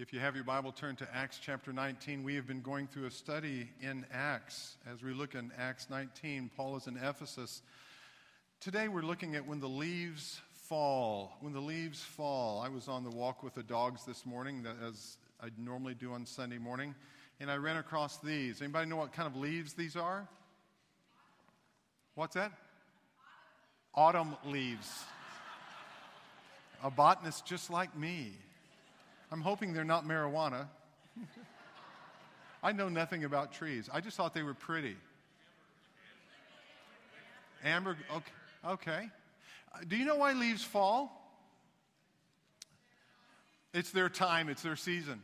If you have your Bible, turn to Acts chapter 19. We have been going through a study in Acts. As we look in Acts 19, Paul is in Ephesus. Today we're looking at when the leaves fall. When the leaves fall. I was on the walk with the dogs this morning, as I normally do on Sunday morning, and I ran across these. Anybody know what kind of leaves these are? What's that? Autumn leaves. A botanist just like me. I'm hoping they're not marijuana. I know nothing about trees. I just thought they were pretty. Amber, okay. okay. Uh, do you know why leaves fall? It's their time, it's their season.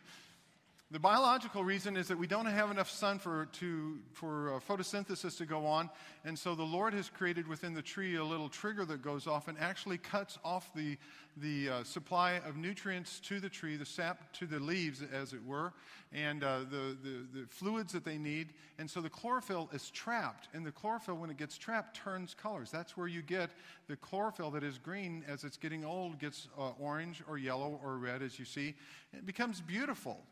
The biological reason is that we don't have enough sun for, to, for uh, photosynthesis to go on, and so the Lord has created within the tree a little trigger that goes off and actually cuts off the, the uh, supply of nutrients to the tree, the sap to the leaves, as it were, and uh, the, the, the fluids that they need. And so the chlorophyll is trapped, and the chlorophyll, when it gets trapped, turns colors. That's where you get the chlorophyll that is green as it's getting old, gets uh, orange or yellow or red, as you see. It becomes beautiful.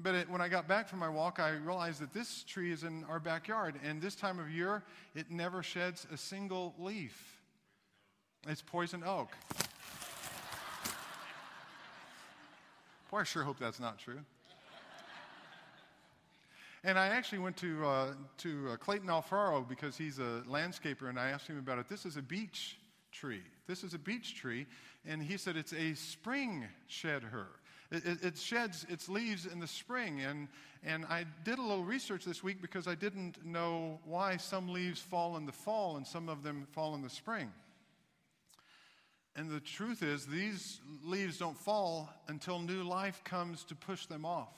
But it, when I got back from my walk, I realized that this tree is in our backyard, and this time of year, it never sheds a single leaf. It's poison oak. Boy, I sure hope that's not true. And I actually went to, uh, to uh, Clayton Alfaro because he's a landscaper, and I asked him about it. This is a beech tree. This is a beech tree, and he said it's a spring shedher. It, it, sheds its leaves in the spring. And, and I did a little research this week because I didn't know why some leaves fall in the fall and some of them fall in the spring. And the truth is, these leaves don't fall until new life comes to push them off.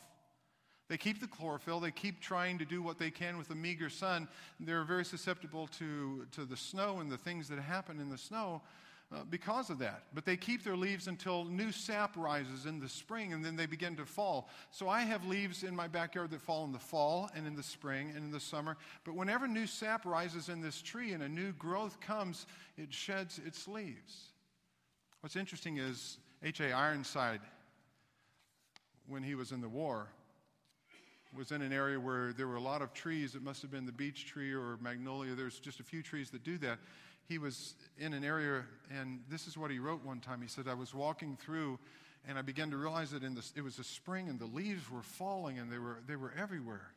They keep the chlorophyll, they keep trying to do what they can with the meager sun. They're very susceptible to, to the snow and the things that happen in the snow. Uh, because of that. But they keep their leaves until new sap rises in the spring and then they begin to fall. So I have leaves in my backyard that fall in the fall and in the spring and in the summer. But whenever new sap rises in this tree and a new growth comes, it sheds its leaves. What's interesting is H.A. Ironside, when he was in the war, was in an area where there were a lot of trees. It must have been the beech tree or magnolia. There's just a few trees that do that he was in an area, and this is what he wrote one time. He said, I was walking through, and I began to realize that in this, it was a spring, and the leaves were falling, and they were, they were everywhere.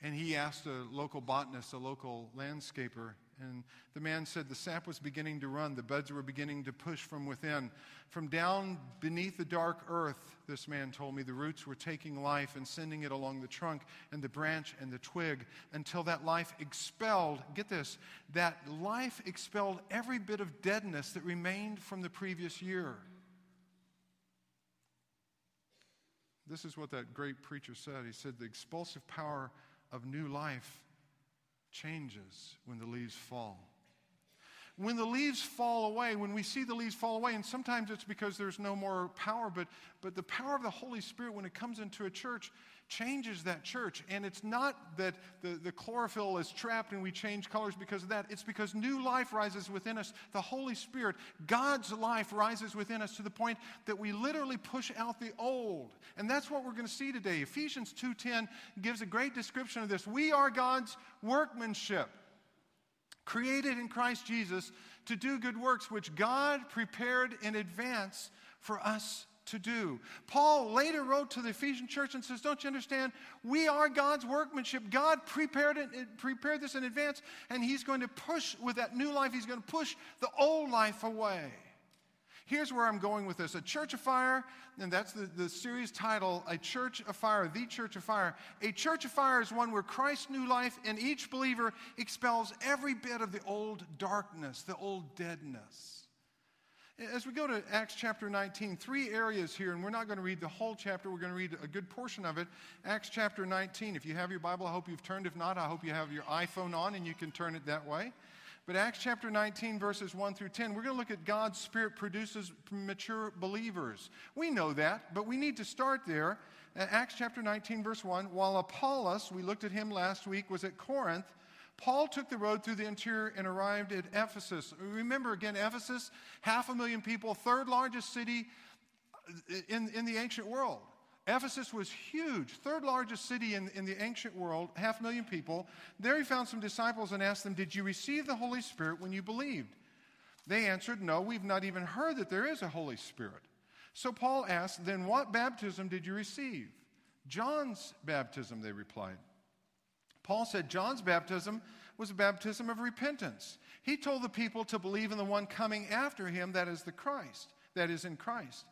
And he asked a local botanist, a local landscaper, and the man said the sap was beginning to run, the buds were beginning to push from within. From down beneath the dark earth, this man told me, the roots were taking life and sending it along the trunk and the branch and the twig until that life expelled, get this, that life expelled every bit of deadness that remained from the previous year. This is what that great preacher said. He said, The expulsive power of new life changes when the leaves fall. When the leaves fall away, when we see the leaves fall away, and sometimes it's because there's no more power, but, but the power of the Holy Spirit, when it comes into a church, changes that church. And it's not that the, the chlorophyll is trapped and we change colors because of that. It's because new life rises within us. The Holy Spirit, God's life rises within us to the point that we literally push out the old. And that's what we're going to see today. Ephesians 2:10 gives a great description of this. We are God's workmanship, created in Christ Jesus to do good works which God prepared in advance for us to do. Paul later wrote to the Ephesian church and says, Don't you understand? We are God's workmanship. God prepared, it, prepared this in advance, and He's going to push with that new life, He's going to push the old life away. Here's where I'm going with this A Church of Fire, and that's the, the series title A Church of Fire, The Church of Fire. A Church of Fire is one where Christ's new life in each believer expels every bit of the old darkness, the old deadness. As we go to Acts chapter 19, three areas here, and we're not going to read the whole chapter, we're going to read a good portion of it. Acts chapter 19. If you have your Bible, I hope you've turned. If not, I hope you have your iPhone on and you can turn it that way. But Acts chapter 19, verses 1 through 10, we're going to look at God's Spirit produces mature believers. We know that, but we need to start there. Acts chapter 19, verse 1. While Apollos, we looked at him last week, was at Corinth, Paul took the road through the interior and arrived at Ephesus. Remember again, Ephesus, half a million people, third largest city uh, in, in the ancient world. Ephesus was huge, third largest city in, in the ancient world, half a million people. There he found some disciples and asked them, Did you receive the Holy Spirit when you believed? They answered, No, we've not even heard that there is a Holy Spirit. So Paul asked, Then what baptism did you receive? John's baptism, they replied. Paul said, John's baptism was a baptism of repentance. He told the people to believe in the one coming after him, that is the Christ, that is in Christ.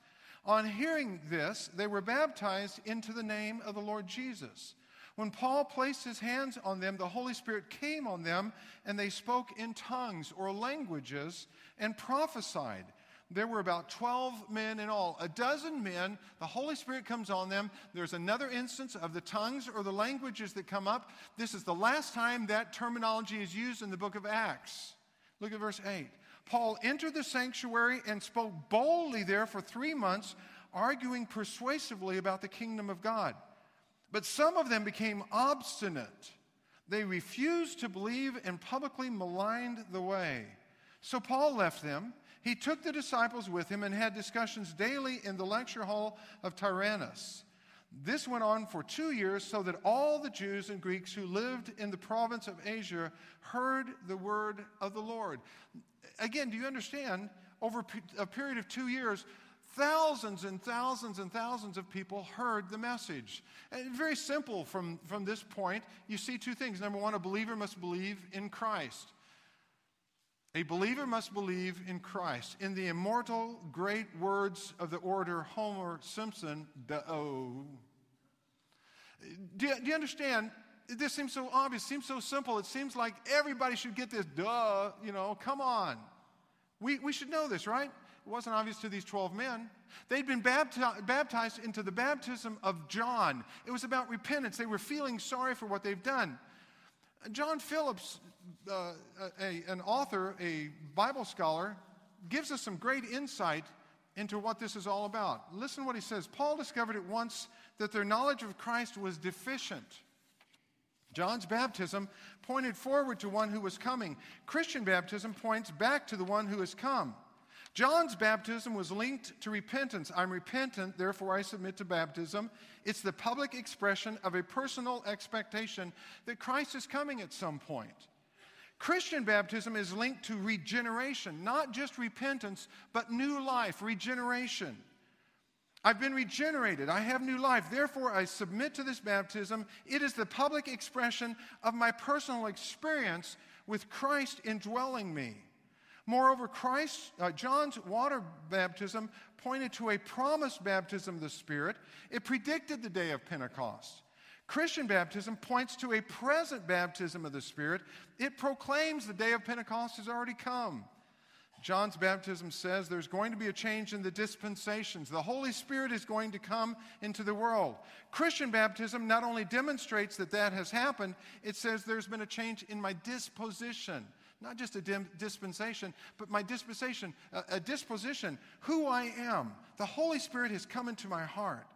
On hearing this, they were baptized into the name of the Lord Jesus. When Paul placed his hands on them, the Holy Spirit came on them, and they spoke in tongues or languages and prophesied. There were about 12 men in all. A dozen men, the Holy Spirit comes on them. There's another instance of the tongues or the languages that come up. This is the last time that terminology is used in the book of Acts. Look at verse 8. Paul entered the sanctuary and spoke boldly there for three months, arguing persuasively about the kingdom of God. But some of them became obstinate. They refused to believe and publicly maligned the way. So Paul left them. He took the disciples with him and had discussions daily in the lecture hall of Tyrannus. This went on for two years so that all the Jews and Greeks who lived in the province of Asia heard the word of the Lord again, do you understand? Over a period of two years, thousands and thousands and thousands of people heard the message. And very simple from, from this point. You see two things. Number one, a believer must believe in Christ. A believer must believe in Christ. In the immortal great words of the orator Homer Simpson, do. Do do you understand? this seems so obvious, seems so simple. It seems like everybody should get this. Duh, you know, come on. We, we should know this, right? It wasn't obvious to these 12 men. They'd been bapti- baptized into the baptism of John. It was about repentance. They were feeling sorry for what they've done. John Phillips, uh, a, an author, a Bible scholar, gives us some great insight into what this is all about. Listen what he says. Paul discovered at once that their knowledge of Christ was deficient. John's baptism pointed forward to one who was coming. Christian baptism points back to the one who has come. John's baptism was linked to repentance. I'm repentant, therefore I submit to baptism. It's the public expression of a personal expectation that Christ is coming at some point. Christian baptism is linked to regeneration, not just repentance, but new life, regeneration. I've been regenerated. I have new life. Therefore, I submit to this baptism. It is the public expression of my personal experience with Christ indwelling me. Moreover, Christ, uh, John's water baptism pointed to a promised baptism of the Spirit. It predicted the day of Pentecost. Christian baptism points to a present baptism of the Spirit. It proclaims the day of Pentecost has already come. John's baptism says there's going to be a change in the dispensations. The Holy Spirit is going to come into the world. Christian baptism not only demonstrates that that has happened, it says there's been a change in my disposition. Not just a dim- dispensation, but my disposition, a, a disposition, who I am. The Holy Spirit has come into my heart.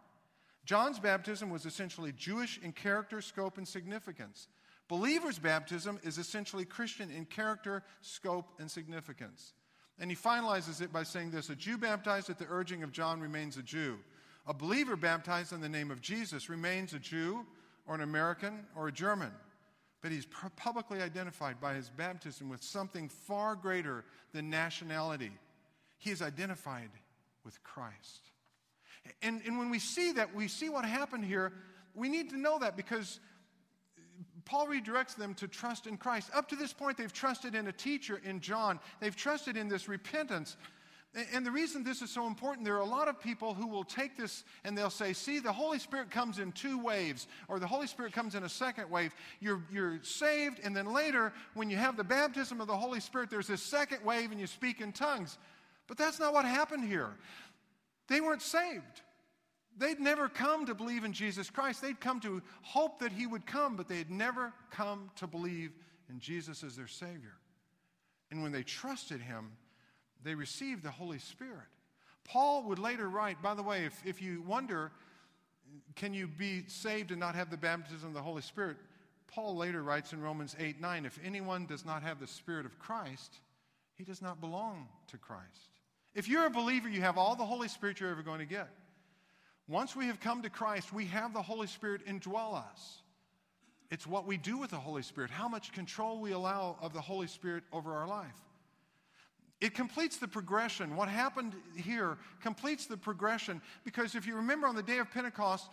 John's baptism was essentially Jewish in character, scope, and significance. Believer's baptism is essentially Christian in character, scope, and significance. And he finalizes it by saying this A Jew baptized at the urging of John remains a Jew. A believer baptized in the name of Jesus remains a Jew or an American or a German. But he's publicly identified by his baptism with something far greater than nationality. He is identified with Christ. And, and when we see that, we see what happened here. We need to know that because Paul redirects them to trust in Christ. Up to this point, they've trusted in a teacher in John, they've trusted in this repentance. And the reason this is so important, there are a lot of people who will take this and they'll say, see, the Holy Spirit comes in two waves, or the Holy Spirit comes in a second wave. You're, you're saved, and then later, when you have the baptism of the Holy Spirit, there's this second wave and you speak in tongues. But that's not what happened here. They weren't saved. They'd never come to believe in Jesus Christ. They'd come to hope that He would come, but they had never come to believe in Jesus as their Savior. And when they trusted Him, they received the Holy Spirit. Paul would later write, by the way, if, if you wonder, can you be saved and not have the baptism of the Holy Spirit? Paul later writes in Romans 8 9, if anyone does not have the Spirit of Christ, he does not belong to Christ. If you're a believer, you have all the Holy Spirit you're ever going to get. Once we have come to Christ, we have the Holy Spirit indwell us. It's what we do with the Holy Spirit, how much control we allow of the Holy Spirit over our life. It completes the progression. What happened here completes the progression because if you remember on the day of Pentecost,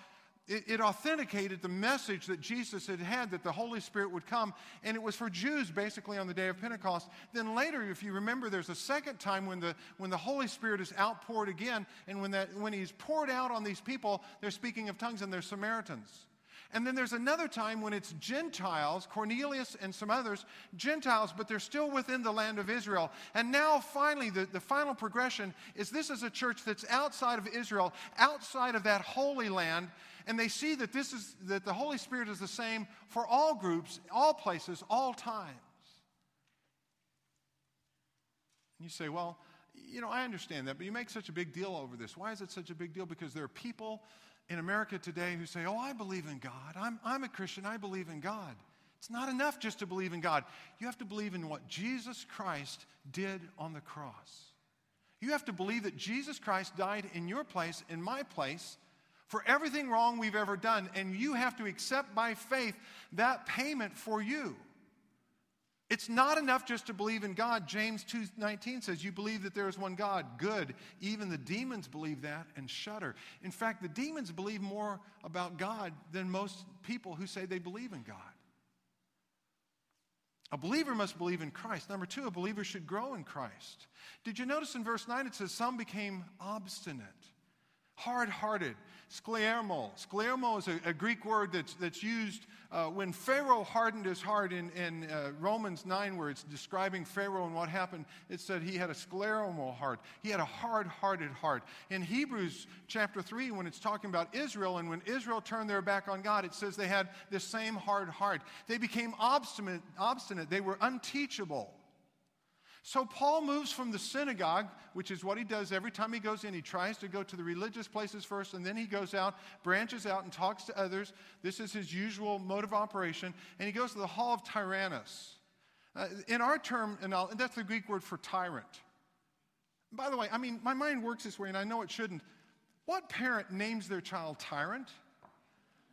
it, it, authenticated the message that Jesus had had that the Holy Spirit would come, and it was for Jews basically on the day of Pentecost. Then later, if you remember, there's a second time when the, when the Holy Spirit is outpoured again, and when, that, when He's poured out on these people, they're speaking of tongues and they're Samaritans. And then there's another time when it's Gentiles, Cornelius and some others, Gentiles, but they're still within the land of Israel. And now, finally, the, the final progression is this is a church that's outside of Israel, outside of that holy land. And they see that this is that the Holy Spirit is the same for all groups, all places, all times. And you say, well, you know, I understand that, but you make such a big deal over this. Why is it such a big deal? Because there are people in America today who say, Oh, I believe in God. I'm, I'm a Christian. I believe in God. It's not enough just to believe in God. You have to believe in what Jesus Christ did on the cross. You have to believe that Jesus Christ died in your place, in my place, for everything wrong we've ever done. And you have to accept by faith that payment for you. It's not enough just to believe in God. James 2:19 says you believe that there is one God. Good. Even the demons believe that and shudder. In fact, the demons believe more about God than most people who say they believe in God. A believer must believe in Christ. Number 2, a believer should grow in Christ. Did you notice in verse 9 it says some became obstinate, hard-hearted, Sklermo. Sklermo is a, a Greek word that's, that's used uh, when Pharaoh hardened his heart in, in uh, Romans 9, where it's describing Pharaoh and what happened. It said he had a skleromo heart. He had a hard hearted heart. In Hebrews chapter 3, when it's talking about Israel, and when Israel turned their back on God, it says they had the same hard heart. They became obstinate, obstinate. they were unteachable. So Paul moves from the synagogue, which is what he does every time he goes in. He tries to go to the religious places first, and then he goes out, branches out, and talks to others. This is his usual mode of operation. And he goes to the hall of Tyrannus. Uh, in our term, and, that's the Greek word for tyrant. By the way, I mean, my mind works this way, and I know it shouldn't. What parent names their child tyrant?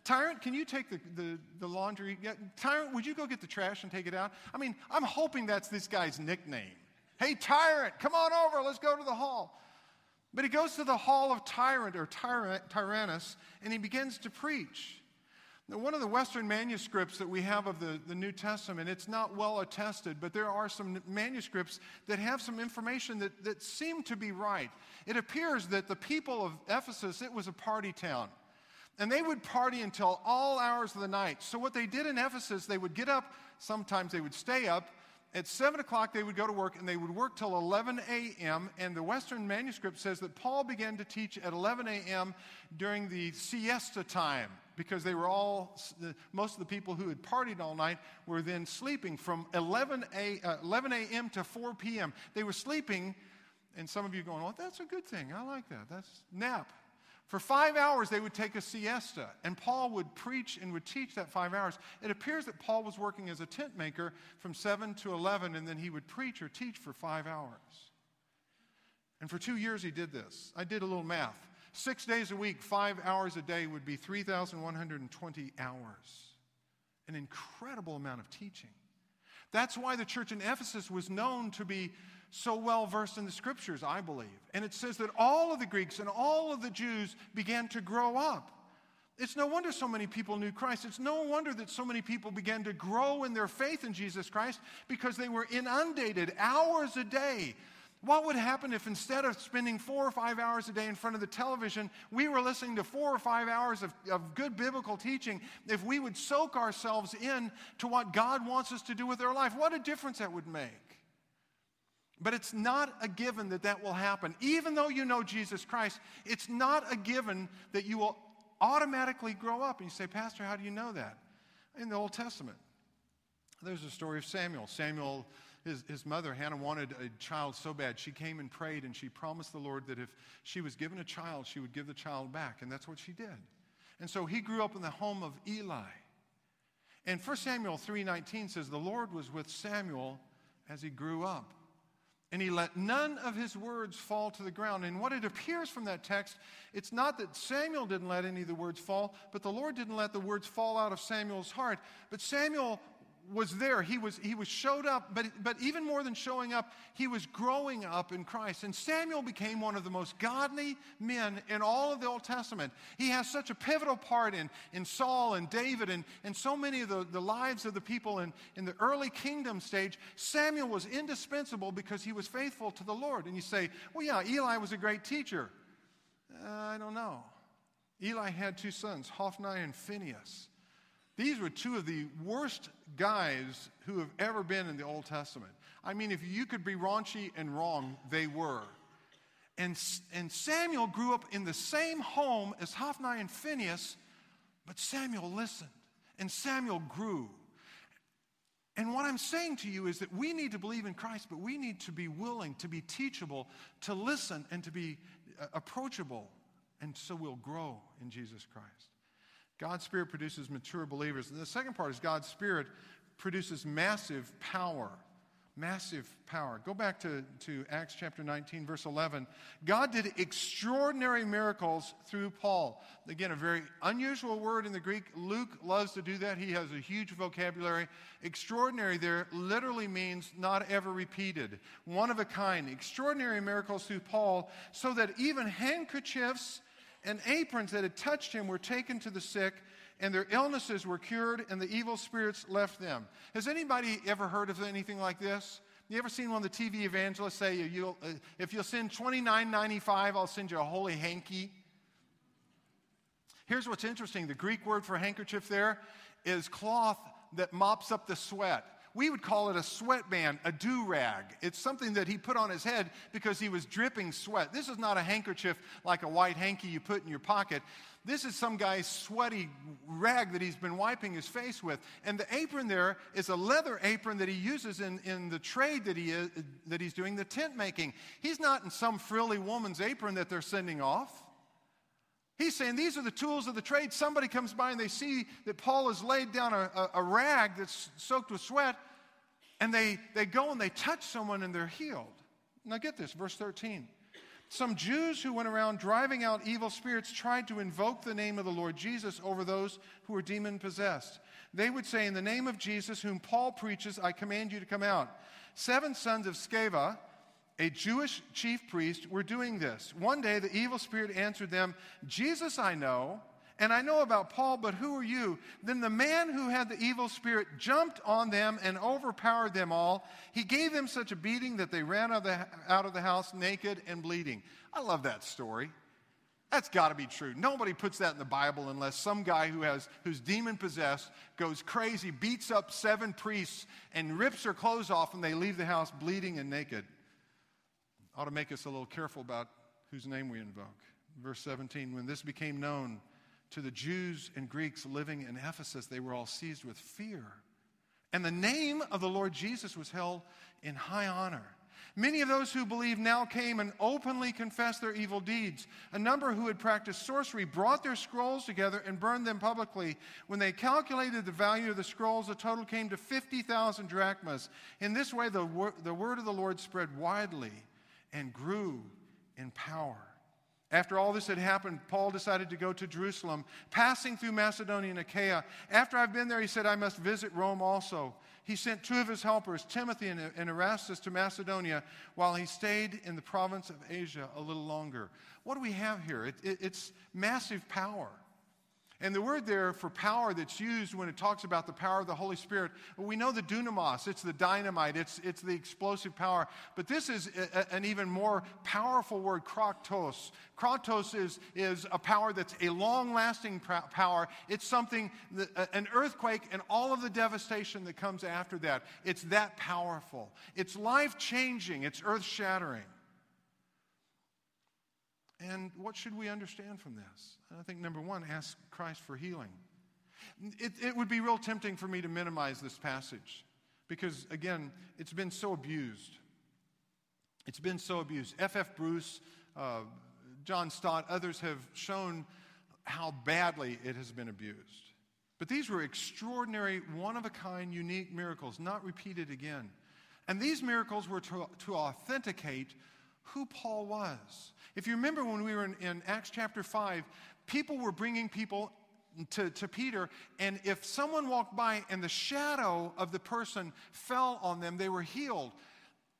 Tyrant, can you take the, the, the laundry? Yeah, tyrant, would you go get the trash and take it out? I mean, I'm hoping that's this guy's nickname. Hey, tyrant, come on over. Let's go to the hall. But he goes to the hall of tyrant or tyrant, Tyrannus and he begins to preach. Now, one of the Western manuscripts that we have of the, the New Testament, it's not well attested, but there are some manuscripts that have some information that, that seem to be right. It appears that the people of Ephesus, it was a party town. And they would party until all hours of the night. So, what they did in Ephesus, they would get up, sometimes they would stay up, at 7 o'clock, they would go to work and they would work till 11 a.m. And the Western manuscript says that Paul began to teach at 11 a.m. during the siesta time because they were all, most of the people who had partied all night were then sleeping from 11 a.m. Uh, 11 a.m. to 4 p.m. They were sleeping, and some of you going, well, that's a good thing. I like that. That's nap. For five hours, they would take a siesta, and Paul would preach and would teach that five hours. It appears that Paul was working as a tent maker from 7 to 11, and then he would preach or teach for five hours. And for two years, he did this. I did a little math. Six days a week, five hours a day would be 3,120 hours. An incredible amount of teaching. That's why the church in Ephesus was known to be so well versed in the scriptures, I believe. And it says that all of the Greeks and all of the Jews began to grow up. It's no wonder so many people knew Christ. It's no wonder that so many people began to grow in their faith in Jesus Christ because they were inundated hours a day. What would happen if instead of spending four or five hours a day in front of the television, we were listening to four or five hours of, of good biblical teaching? If we would soak ourselves in to what God wants us to do with our life, what a difference that would make. But it's not a given that that will happen. Even though you know Jesus Christ, it's not a given that you will automatically grow up. And you say, Pastor, how do you know that? In the Old Testament, there's a story of Samuel. Samuel, his, his mother, Hannah, wanted a child so bad. She came and prayed, and she promised the Lord that if she was given a child, she would give the child back. And that's what she did. And so he grew up in the home of Eli. And 1 Samuel 3:19 says the Lord was with Samuel as he grew up. And he let none of his words fall to the ground. And what it appears from that text, it's not that Samuel didn't let any of the words fall, but the Lord didn't let the words fall out of Samuel's heart. But Samuel was there. He was, he was showed up, but, but even more than showing up, he was growing up in Christ. And Samuel became one of the most godly men in all of the Old Testament. He has such a pivotal part in, in Saul and David and, and so many of the, the lives of the people in, in the early kingdom stage. Samuel was indispensable because he was faithful to the Lord. And you say, well, yeah, Eli was a great teacher. Uh, I don't know. Eli had two sons, Hophni and Phinehas. These were two of the worst guys who have ever been in the Old Testament. I mean, if you could be raunchy and wrong, they were. And, and Samuel grew up in the same home as Hophni and Phinehas, but Samuel listened and Samuel grew. And what I'm saying to you is that we need to believe in Christ, but we need to be willing to be teachable, to listen, and to be uh, approachable, and so we'll grow in Jesus Christ. God's Spirit produces mature believers. And the second part is God's Spirit produces massive power. Massive power. Go back to, to Acts chapter 19, verse 11. God did extraordinary miracles through Paul. Again, a very unusual word in the Greek. Luke loves to do that. He has a huge vocabulary. Extraordinary there literally means not ever repeated, one of a kind. Extraordinary miracles through Paul, so that even handkerchiefs and aprons that had touched him were taken to the sick, and their illnesses were cured, and the evil spirits left them. Has anybody ever heard of anything like this? You ever seen one of the TV evangelists say, you'll, uh, if you'll send $29.95, I'll send you a holy hanky? Here's what's interesting the Greek word for handkerchief there is cloth that mops up the sweat we would call it a sweatband, a do rag. It's something that he put on his head because he was dripping sweat. This is not a handkerchief like a white hanky you put in your pocket. This is some guy's sweaty rag that he's been wiping his face with. And the apron there is a leather apron that he uses in, in the trade that, he is, that he's doing, the tent making. He's not in some frilly woman's apron that they're sending off. He's saying these are the tools of the trade. Somebody comes by and they see that Paul has laid down a, a, a rag that's soaked with sweat, and they, they go and they touch someone and they're healed. Now get this, verse 13. Some Jews who went around driving out evil spirits tried to invoke the name of the Lord Jesus over those who were demon possessed. They would say, In the name of Jesus, whom Paul preaches, I command you to come out. Seven sons of Sceva, a Jewish chief priest, were doing this. One day the evil spirit answered them, Jesus I know, and I know about Paul, but who are you? Then the man who had the evil spirit jumped on them and overpowered them all. He gave them such a beating that they ran out of the, out of the house naked and bleeding. I love that story. That's got to be true. Nobody puts that in the Bible unless some guy who has who's demon possessed goes crazy, beats up seven priests, and rips their clothes off, and they leave the house bleeding and naked ought to make us a little careful about whose name we invoke. Verse 17 When this became known to the Jews and Greeks living in Ephesus, they were all seized with fear. And the name of the Lord Jesus was held in high honor. Many of those who believed now came and openly confessed their evil deeds. A number who had practiced sorcery brought their scrolls together and burned them publicly. When they calculated the value of the scrolls, the total came to 50,000 drachmas. In this way, the, wor- the word of the Lord spread widely and grew in power. After all this had happened, Paul decided to go to Jerusalem, passing through Macedonia and Achaia. After I've been there, he said, I must visit Rome also. He sent two of his helpers, Timothy and Erastus, to Macedonia while he stayed in the province of Asia a little longer. What do we have here? It, it, it's massive power. And the word there for power that's used when it talks about the power of the Holy Spirit, we know the dunamis, it's the dynamite, it's, it's the explosive power. But this is a, an even more powerful word, kratos. Kratos is, is a power that's a long lasting power. It's something, that, an earthquake and all of the devastation that comes after that. It's that powerful. It's life changing, it's earth shattering. And what should we understand from this? I think number one, ask Christ for healing. It, it would be real tempting for me to minimize this passage because, again, it's been so abused. It's been so abused. F.F. Bruce, uh, John Stott, others have shown how badly it has been abused. But these were extraordinary, one of a kind, unique miracles, not repeated again. And these miracles were to, to authenticate who Paul was. If you remember when we were in, in Acts chapter 5, people were bringing people to, to Peter, and if someone walked by and the shadow of the person fell on them, they were healed.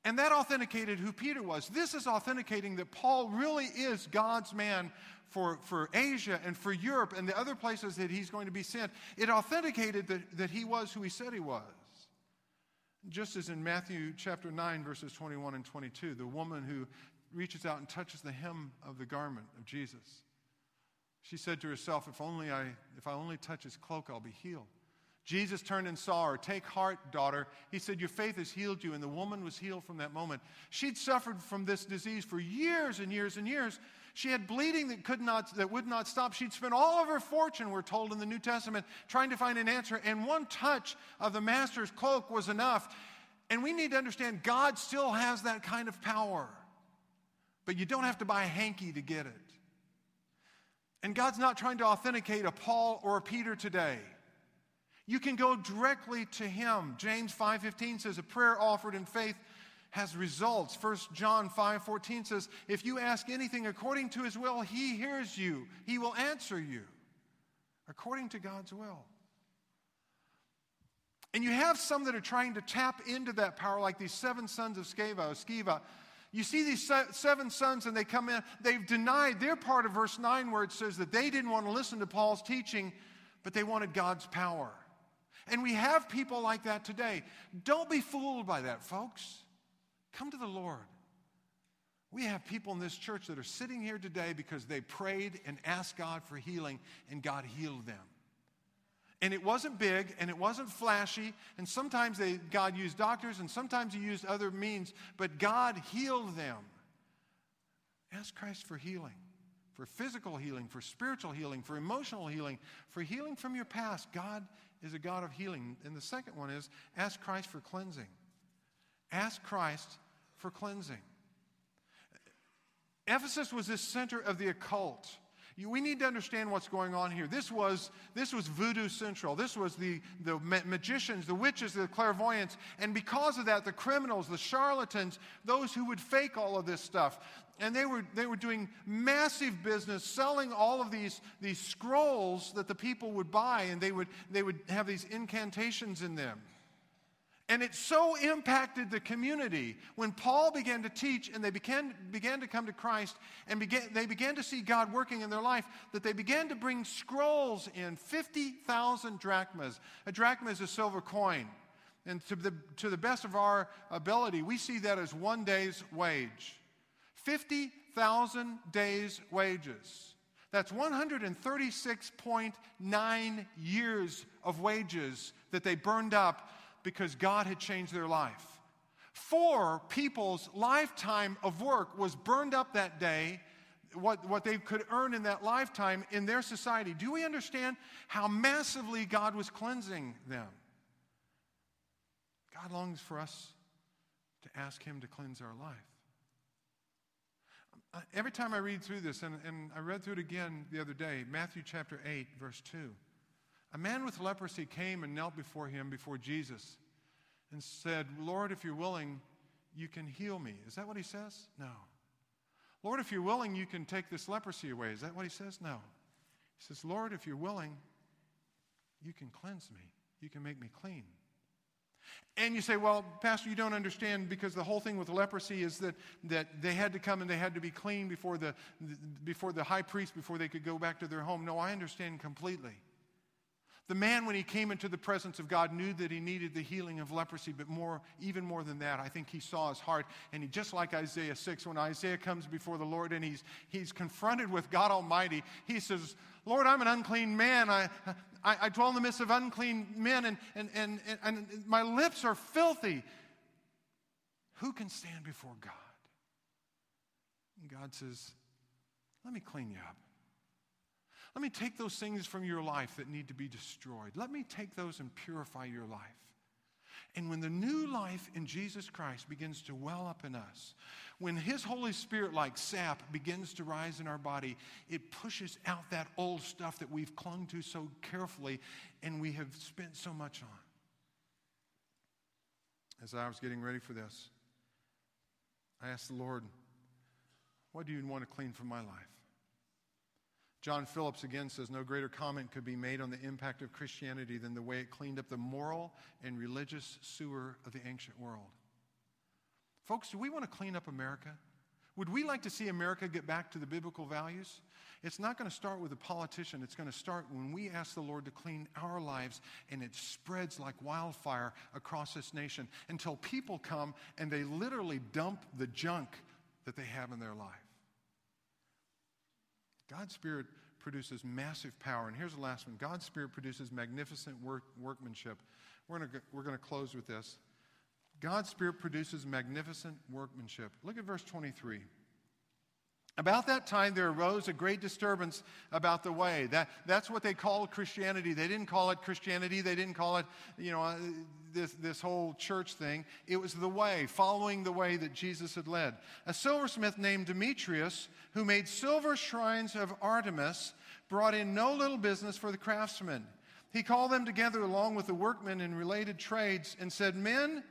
And that authenticated who Peter was. This is authenticating that Paul really is God's man for, for Asia and for Europe and the other places that he's going to be sent. It authenticated that, that he was who he said he was. Just as in Matthew chapter 9, verses 21 and 22, the woman who reaches out and touches the hem of the garment of Jesus. She said to herself, if, only I, if I only touch his cloak, I'll be healed. Jesus turned and saw her. Take heart, daughter. He said, Your faith has healed you. And the woman was healed from that moment. She'd suffered from this disease for years and years and years. She had bleeding that, could not, that would not stop. She'd spent all of her fortune, we're told in the New Testament, trying to find an answer. And one touch of the Master's cloak was enough. And we need to understand God still has that kind of power. But you don't have to buy a hanky to get it. And God's not trying to authenticate a Paul or a Peter today. You can go directly to him. James 5:15 says a prayer offered in faith has results. 1 John 5:14 says if you ask anything according to his will, he hears you. He will answer you according to God's will. And you have some that are trying to tap into that power like these seven sons of Sceva, Sceva you see these seven sons, and they come in, they've denied their part of verse 9 where it says that they didn't want to listen to Paul's teaching, but they wanted God's power. And we have people like that today. Don't be fooled by that, folks. Come to the Lord. We have people in this church that are sitting here today because they prayed and asked God for healing, and God healed them. And it wasn't big and it wasn't flashy. And sometimes they, God used doctors and sometimes He used other means, but God healed them. Ask Christ for healing, for physical healing, for spiritual healing, for emotional healing, for healing from your past. God is a God of healing. And the second one is ask Christ for cleansing. Ask Christ for cleansing. Ephesus was the center of the occult. We need to understand what's going on here. This was, this was voodoo central. This was the, the magicians, the witches, the clairvoyants. And because of that, the criminals, the charlatans, those who would fake all of this stuff. And they were, they were doing massive business selling all of these, these scrolls that the people would buy, and they would, they would have these incantations in them. And it so impacted the community when Paul began to teach and they began, began to come to Christ and began, they began to see God working in their life that they began to bring scrolls in 50,000 drachmas. A drachma is a silver coin. And to the, to the best of our ability, we see that as one day's wage. 50,000 days' wages. That's 136.9 years of wages that they burned up because God had changed their life. Four people's lifetime of work was burned up that day, what, what they could earn in that lifetime in their society. Do we understand how massively God was cleansing them? God longs for us to ask Him to cleanse our life. Uh, every time I read through this, and, and I read through it again the other day, Matthew chapter 8, verse 2. A man with leprosy came and knelt before him, before Jesus, and said, Lord, if you're willing, you can heal me. Is that what he says? No. Lord, if you're willing, you can take this leprosy away. Is that what he says? No. He says, Lord, if you're willing, you can cleanse me. You can make me clean. And you say, well, Pastor, you don't understand because the whole thing with leprosy is that, that they had to come and they had to be clean before the, before the high priest, before they could go back to their home. No, I understand completely. The man, when he came into the presence of God, knew that he needed the healing of leprosy, but more, even more than that, I think he saw his heart. And he, just like Isaiah 6, when Isaiah comes before the Lord and he's, he's confronted with God Almighty, he says, Lord, I'm an unclean man. I, I, I dwell in the midst of unclean men, and, and, and, and my lips are filthy. Who can stand before God? And God says, Let me clean you up. Let me take those things from your life that need to be destroyed. Let me take those and purify your life. And when the new life in Jesus Christ begins to well up in us, when His Holy Spirit, like sap, begins to rise in our body, it pushes out that old stuff that we've clung to so carefully and we have spent so much on. as I was getting ready for this, I asked the Lord, What do you want to clean from my life? John Phillips again says no greater comment could be made on the impact of Christianity than the way it cleaned up the moral and religious sewer of the ancient world. Folks, do we want to clean up America? Would we like to see America get back to the biblical values? It's not going to start with a politician. It's going to start when we ask the Lord to clean our lives and it spreads like wildfire across this nation until people come and they literally dump the junk that they have in their life. God's Spirit produces massive power. And here's the last one God's Spirit produces magnificent work, workmanship. We're going we're to close with this. God's Spirit produces magnificent workmanship. Look at verse 23. About that time, there arose a great disturbance about the way. That, that's what they called Christianity. They didn't call it Christianity. They didn't call it, you know, uh, this, this whole church thing. It was the way, following the way that Jesus had led. A silversmith named Demetrius, who made silver shrines of Artemis, brought in no little business for the craftsmen. He called them together along with the workmen in related trades and said, Men,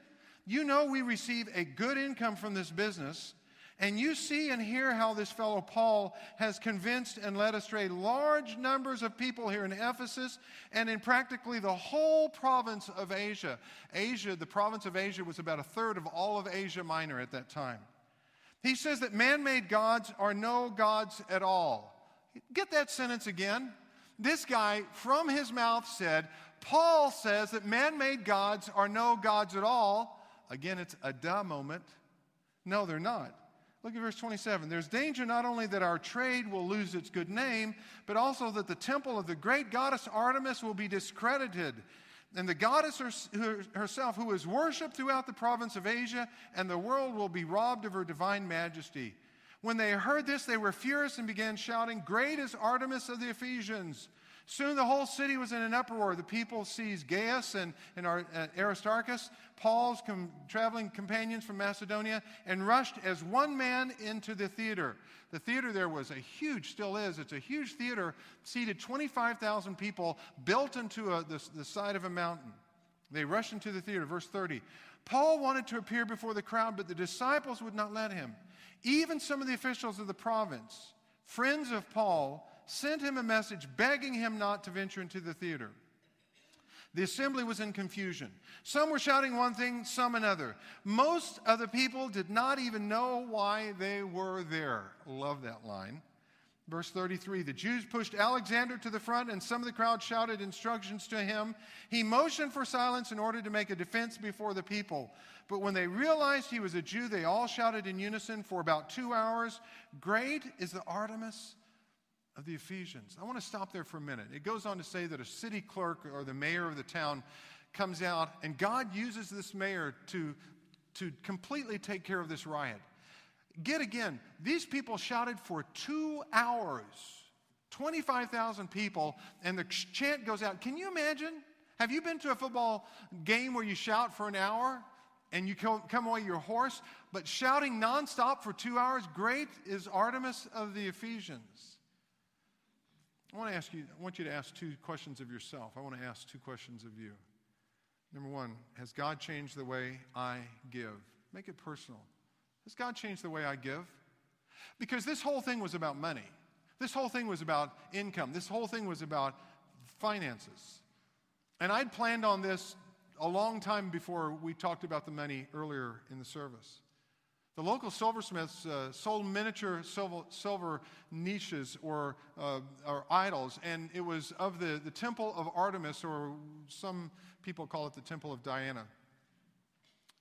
you know we receive a good income from this business. And you see and hear how this fellow Paul has convinced and led astray large numbers of people here in Ephesus and in practically the whole province of Asia. Asia, the province of Asia, was about a third of all of Asia Minor at that time. He says that man made gods are no gods at all. Get that sentence again. This guy, from his mouth, said, Paul says that man made gods are no gods at all. Again, it's a duh moment. No, they're not. Look at verse 27. There's danger not only that our trade will lose its good name, but also that the temple of the great goddess Artemis will be discredited. And the goddess herself, who is worshiped throughout the province of Asia, and the world will be robbed of her divine majesty. When they heard this, they were furious and began shouting, Great is Artemis of the Ephesians! Soon the whole city was in an uproar. The people seized Gaius and, and uh, Aristarchus, Paul's com- traveling companions from Macedonia, and rushed as one man into the theater. The theater there was a huge, still is, it's a huge theater, seated 25,000 people, built into a, the, the side of a mountain. They rushed into the theater. Verse 30. Paul wanted to appear before the crowd, but the disciples would not let him. Even some of the officials of the province, friends of Paul, sent him a message begging him not to venture into the theater. The assembly was in confusion. Some were shouting one thing, some another. Most of the people did not even know why they were there. Love that line. Verse 33 The Jews pushed Alexander to the front, and some of the crowd shouted instructions to him. He motioned for silence in order to make a defense before the people. But when they realized he was a Jew, they all shouted in unison for about two hours Great is the Artemis of the Ephesians. I want to stop there for a minute. It goes on to say that a city clerk or the mayor of the town comes out, and God uses this mayor to, to completely take care of this riot. Get again, these people shouted for two hours, 25,000 people, and the chant goes out. Can you imagine? Have you been to a football game where you shout for an hour and you come away your hoarse? But shouting nonstop for two hours, great is Artemis of the Ephesians. I want to ask you, I want you to ask two questions of yourself. I want to ask two questions of you. Number one, has God changed the way I give? Make it personal. Has God changed the way I give? Because this whole thing was about money. This whole thing was about income. This whole thing was about finances. And I'd planned on this a long time before we talked about the money earlier in the service. The local silversmiths uh, sold miniature silver, silver niches or, uh, or, idols, and it was of the, the temple of Artemis, or some people call it the temple of Diana.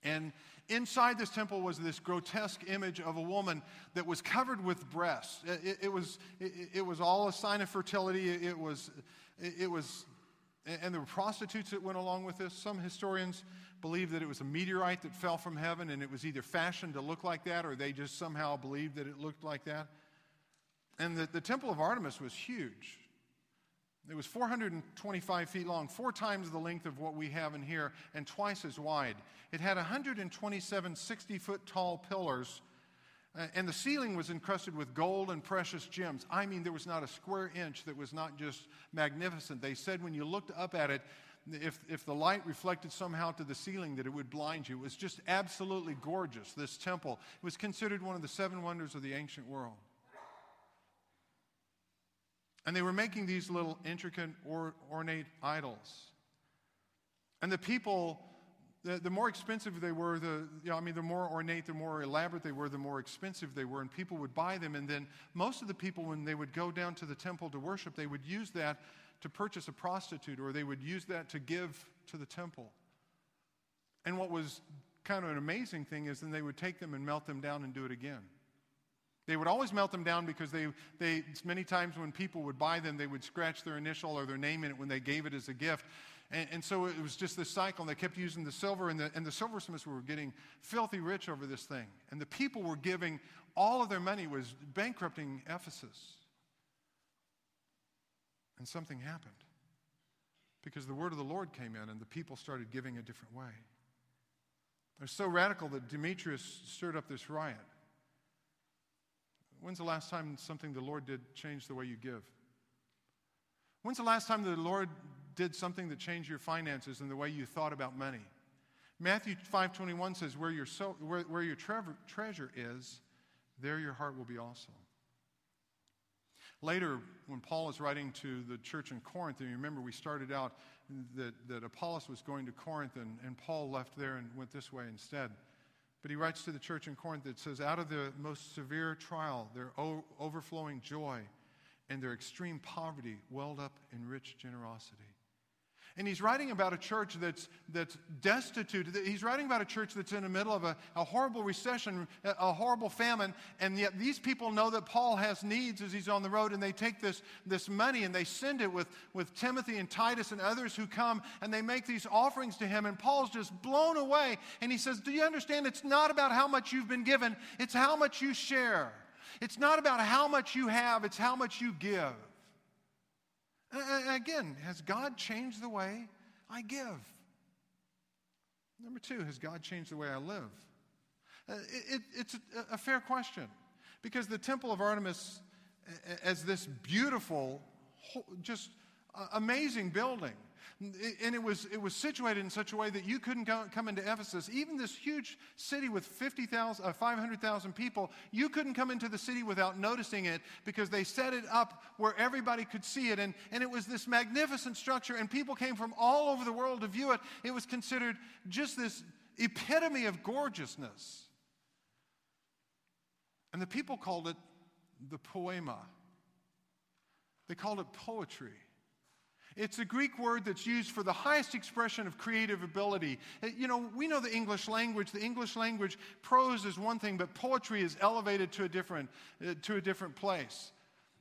And inside this temple was this grotesque image of a woman that was covered with breasts. It, it was, it, it, was all a sign of fertility. It, was, it was, and there were prostitutes that went along with this. Some historians believe that it was a meteorite that fell from heaven and it was either fashioned to look like that or they just somehow believed that it looked like that. And the, the Temple of Artemis was huge. It was 425 feet long, four times the length of what we have in here, and twice as wide. It had 127 60 foot tall pillars, uh, and the ceiling was encrusted with gold and precious gems. I mean, there was not a square inch that was not just magnificent. They said when you looked up at it, if, if the light reflected somehow to the ceiling, that it would blind you. It was just absolutely gorgeous, this temple. It was considered one of the seven wonders of the ancient world. And they were making these little intricate, or, ornate idols. And the people, the, the more expensive they were, the, you know, I mean, the more ornate, the more elaborate they were, the more expensive they were. And people would buy them. And then most of the people, when they would go down to the temple to worship, they would use that to purchase a prostitute or they would use that to give to the temple. And what was kind of an amazing thing is then they would take them and melt them down and do it again. They would always melt them down because they, they, many times when people would buy them, they would scratch their initial or their name in it when they gave it as a gift. And, and so it was just this cycle, and they kept using the silver, and the, and the silversmiths were getting filthy rich over this thing. And the people were giving all of their money was bankrupting Ephesus. And something happened because the word of the Lord came in, and the people started giving a different way. They're so radical that Demetrius stirred up this riot. When's the last time something the Lord did change the way you give? When's the last time the Lord did something that changed your finances and the way you thought about money? Matthew 5:21 says, "Where your, so, where, where your tre- treasure is, there your heart will be also." Later, when Paul is writing to the church in Corinth, and you remember we started out that, that Apollos was going to Corinth, and, and Paul left there and went this way instead. But he writes to the church in Corinth that says, Out of the most severe trial, their o- overflowing joy and their extreme poverty welled up in rich generosity. And he's writing about a church that's, that's destitute. He's writing about a church that's in the middle of a, a, horrible recession, a horrible famine, and yet these people know that Paul has needs as he's on the road, and they take this, this money and they send it with, with Timothy and Titus and others who come, and they make these offerings to him, and Paul's just blown away. And he says, Do you understand? It's not about how much you've been given, it's how much you share. It's not about how much you have, it's how much you give. Again, has God changed the way I give? Number two, has God changed the way I live? Uh, it, it, it's a, a fair question because the Temple of Artemis, as this beautiful, just amazing building, and it was, it was situated in such a way that you couldn't go, come into Ephesus. Even this huge city with 50,000, uh, 500,000 people, you couldn't come into the city without noticing it because they set it up where everybody could see it. And, and it was this magnificent structure, and people came from all over the world to view it. It was considered just this epitome of gorgeousness. And the people called it the poema, they called it poetry. It's a Greek word that's used for the highest expression of creative ability. Uh, you know, we know the English language. The English language, prose is one thing, but poetry is elevated to a different, uh, to a different place.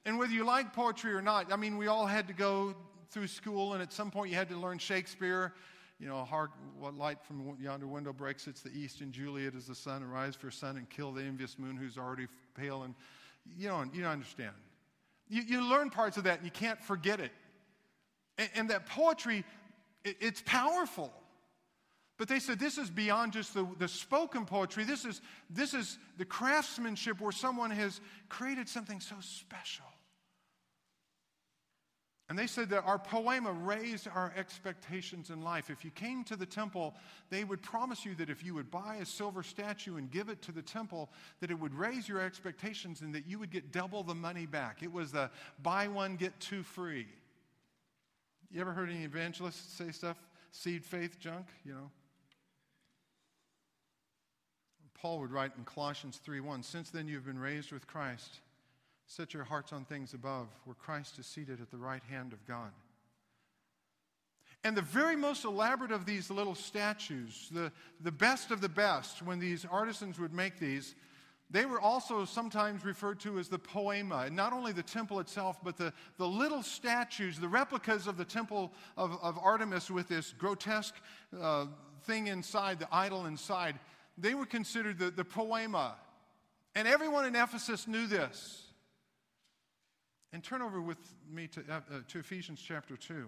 And whether you like poetry or not, I mean, we all had to go through school, and at some point you had to learn Shakespeare. You know, hard, what light from yonder window breaks, it's the east, and Juliet is the sun. Arise for sun and kill the envious moon who's already pale. And you don't, you don't understand. You, you learn parts of that, and you can't forget it. And, and that poetry, it, it's powerful. But they said this is beyond just the, the spoken poetry. This is, this is the craftsmanship where someone has created something so special. And they said that our poema raised our expectations in life. If you came to the temple, they would promise you that if you would buy a silver statue and give it to the temple, that it would raise your expectations and that you would get double the money back. It was the buy one, get two free. You ever heard any evangelists say stuff? Seed faith junk, you know? Paul would write in Colossians 3:1, "Since then you've been raised with Christ, set your hearts on things above, where Christ is seated at the right hand of God." And the very most elaborate of these little statues, the, the best of the best, when these artisans would make these, they were also sometimes referred to as the poema. Not only the temple itself, but the, the little statues, the replicas of the temple of, of Artemis with this grotesque uh, thing inside, the idol inside, they were considered the, the poema. And everyone in Ephesus knew this. And turn over with me to, uh, to Ephesians chapter 2.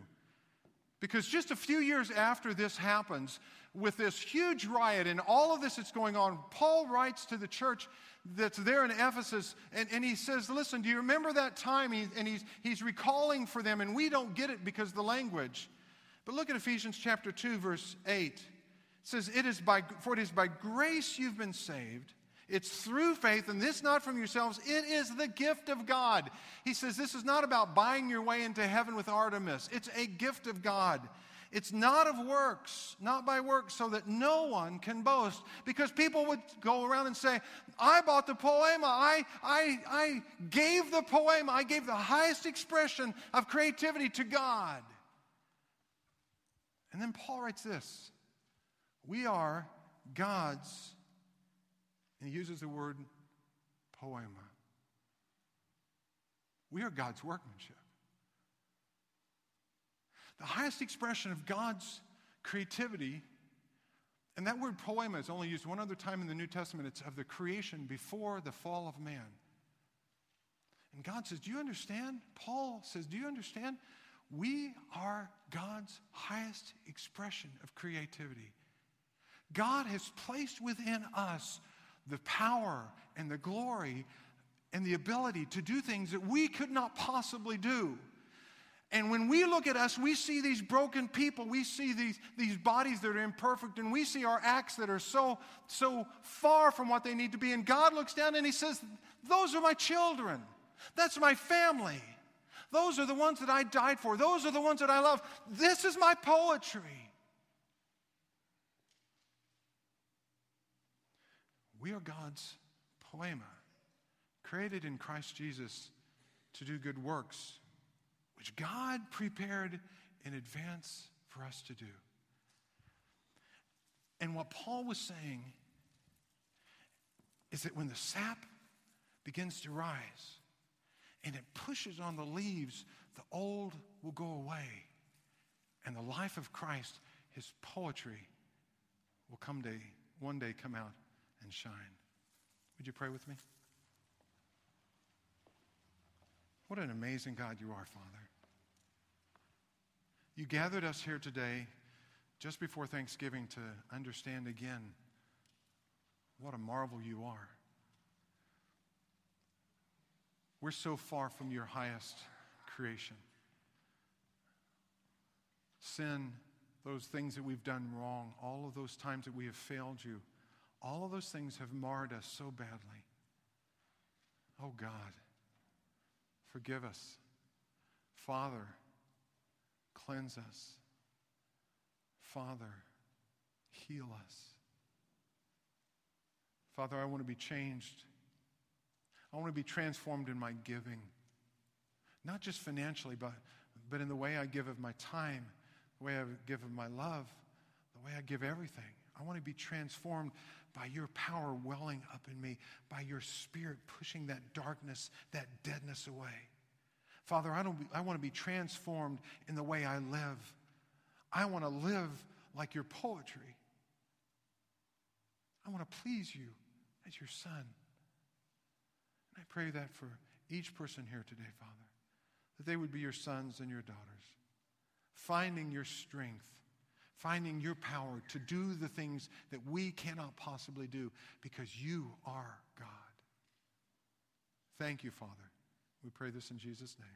Because just a few years after this happens, with this huge riot and all of this that's going on, Paul writes to the church that's there in Ephesus and, and he says, Listen, do you remember that time? And he's, he's recalling for them, and we don't get it because the language. But look at Ephesians chapter 2, verse 8. It says, it is by, For it is by grace you've been saved. It's through faith, and this not from yourselves. It is the gift of God. He says, This is not about buying your way into heaven with Artemis. It's a gift of God. It's not of works, not by works, so that no one can boast. Because people would go around and say, I bought the poema. I, I, I gave the poema. I gave the highest expression of creativity to God. And then Paul writes this We are God's, and he uses the word poema. We are God's workmanship the highest expression of God's creativity. And that word poema is only used one other time in the New Testament. It's of the creation before the fall of man. And God says, Do you understand? Paul says, Do you understand? We are God's highest expression of creativity. God has placed within us the power and the glory and the ability to do things that we could not possibly do. And when we look at us, we see these broken people. We see these, these bodies that are imperfect, and we see our acts that are so, so far from what they need to be. And God looks down and He says, Those are my children. That's my family. Those are the ones that I died for. Those are the ones that I love. This is my poetry. We are God's poema, created in Christ Jesus to do good works which God prepared in advance for us to do. And what Paul was saying is that when the sap begins to rise and it pushes on the leaves, the old will go away. And the life of Christ, his poetry, will come day, one day come out and shine. Would you pray with me? What an amazing God you are, Father. You gathered us here today just before Thanksgiving to understand again what a marvel you are. We're so far from your highest creation. Sin, those things that we've done wrong, all of those times that we have failed you, all of those things have marred us so badly. Oh God, forgive us. Father, Cleanse us. Father, heal us. Father, I want to be changed. I want to be transformed in my giving. Not just financially, but, but in the way I give of my time, the way I give of my love, the way I give everything. I want to be transformed by your power welling up in me, by your spirit pushing that darkness, that deadness away. Father, I, don't, I want to be transformed in the way I live. I want to live like your poetry. I want to please you as your son. And I pray that for each person here today, Father, that they would be your sons and your daughters, finding your strength, finding your power to do the things that we cannot possibly do because you are God. Thank you, Father. We pray this in Jesus' name.